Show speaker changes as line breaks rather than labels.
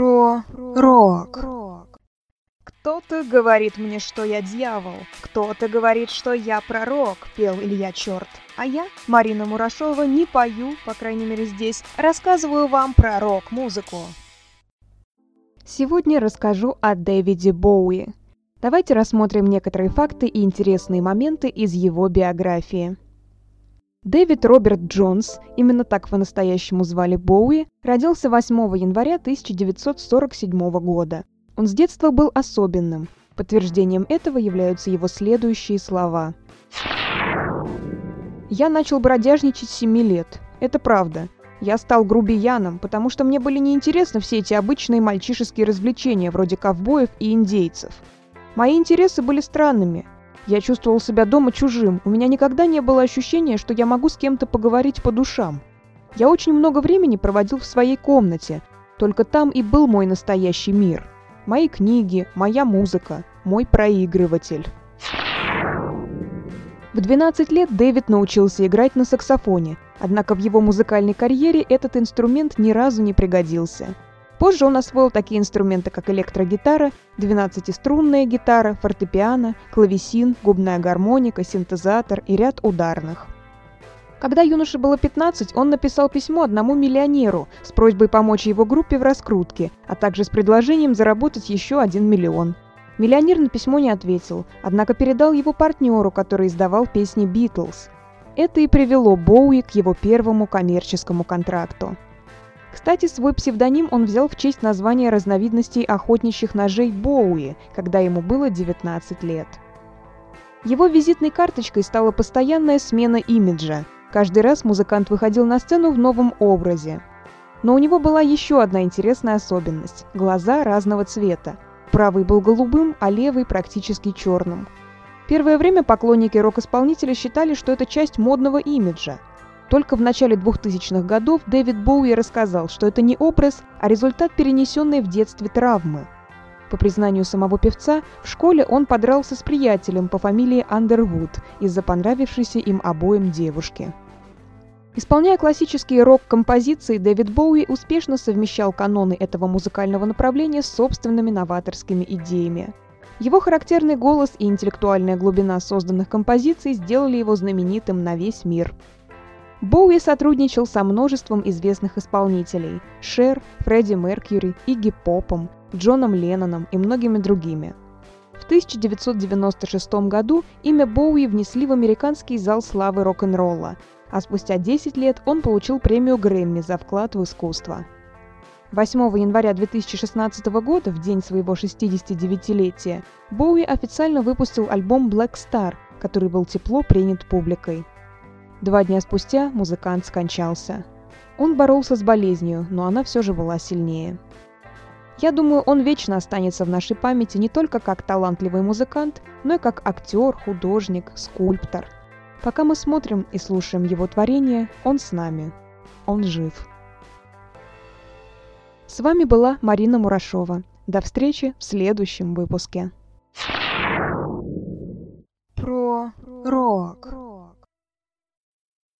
Про рок. Кто-то говорит мне, что я дьявол, кто-то говорит, что я пророк, пел Илья Черт. А я, Марина Мурашова, не пою, по крайней мере здесь, рассказываю вам про рок-музыку. Сегодня расскажу о Дэвиде Боуи. Давайте рассмотрим некоторые факты и интересные моменты из его биографии. Дэвид Роберт Джонс, именно так по-настоящему звали Боуи, родился 8 января 1947 года. Он с детства был особенным. Подтверждением этого являются его следующие слова. «Я начал бродяжничать с 7 лет. Это правда. Я стал грубияном, потому что мне были неинтересны все эти обычные мальчишеские развлечения, вроде ковбоев и индейцев. Мои интересы были странными – я чувствовал себя дома чужим, у меня никогда не было ощущения, что я могу с кем-то поговорить по душам. Я очень много времени проводил в своей комнате, только там и был мой настоящий мир. Мои книги, моя музыка, мой проигрыватель. В 12 лет Дэвид научился играть на саксофоне, однако в его музыкальной карьере этот инструмент ни разу не пригодился – Позже он освоил такие инструменты, как электрогитара, 12-струнная гитара, фортепиано, клавесин, губная гармоника, синтезатор и ряд ударных. Когда юноше было 15, он написал письмо одному миллионеру с просьбой помочь его группе в раскрутке, а также с предложением заработать еще 1 миллион. Миллионер на письмо не ответил, однако передал его партнеру, который издавал песни «Битлз». Это и привело Боуи к его первому коммерческому контракту. Кстати, свой псевдоним он взял в честь названия разновидностей охотничьих ножей Боуи, когда ему было 19 лет. Его визитной карточкой стала постоянная смена имиджа. Каждый раз музыкант выходил на сцену в новом образе. Но у него была еще одна интересная особенность – глаза разного цвета. Правый был голубым, а левый практически черным. Первое время поклонники рок-исполнителя считали, что это часть модного имиджа – только в начале 2000-х годов Дэвид Боуи рассказал, что это не образ, а результат перенесенной в детстве травмы. По признанию самого певца, в школе он подрался с приятелем по фамилии Андервуд из-за понравившейся им обоим девушки. Исполняя классические рок-композиции, Дэвид Боуи успешно совмещал каноны этого музыкального направления с собственными новаторскими идеями. Его характерный голос и интеллектуальная глубина созданных композиций сделали его знаменитым на весь мир – Боуи сотрудничал со множеством известных исполнителей – Шер, Фредди Меркьюри, Игги Попом, Джоном Ленноном и многими другими. В 1996 году имя Боуи внесли в американский зал славы рок-н-ролла, а спустя 10 лет он получил премию Грэмми за вклад в искусство. 8 января 2016 года, в день своего 69-летия, Боуи официально выпустил альбом Black Star, который был тепло принят публикой. Два дня спустя музыкант скончался. Он боролся с болезнью, но она все же была сильнее. Я думаю, он вечно останется в нашей памяти не только как талантливый музыкант, но и как актер, художник, скульптор. Пока мы смотрим и слушаем его творение, он с нами. Он жив. С вами была Марина Мурашова. До встречи в следующем выпуске.
Про рок.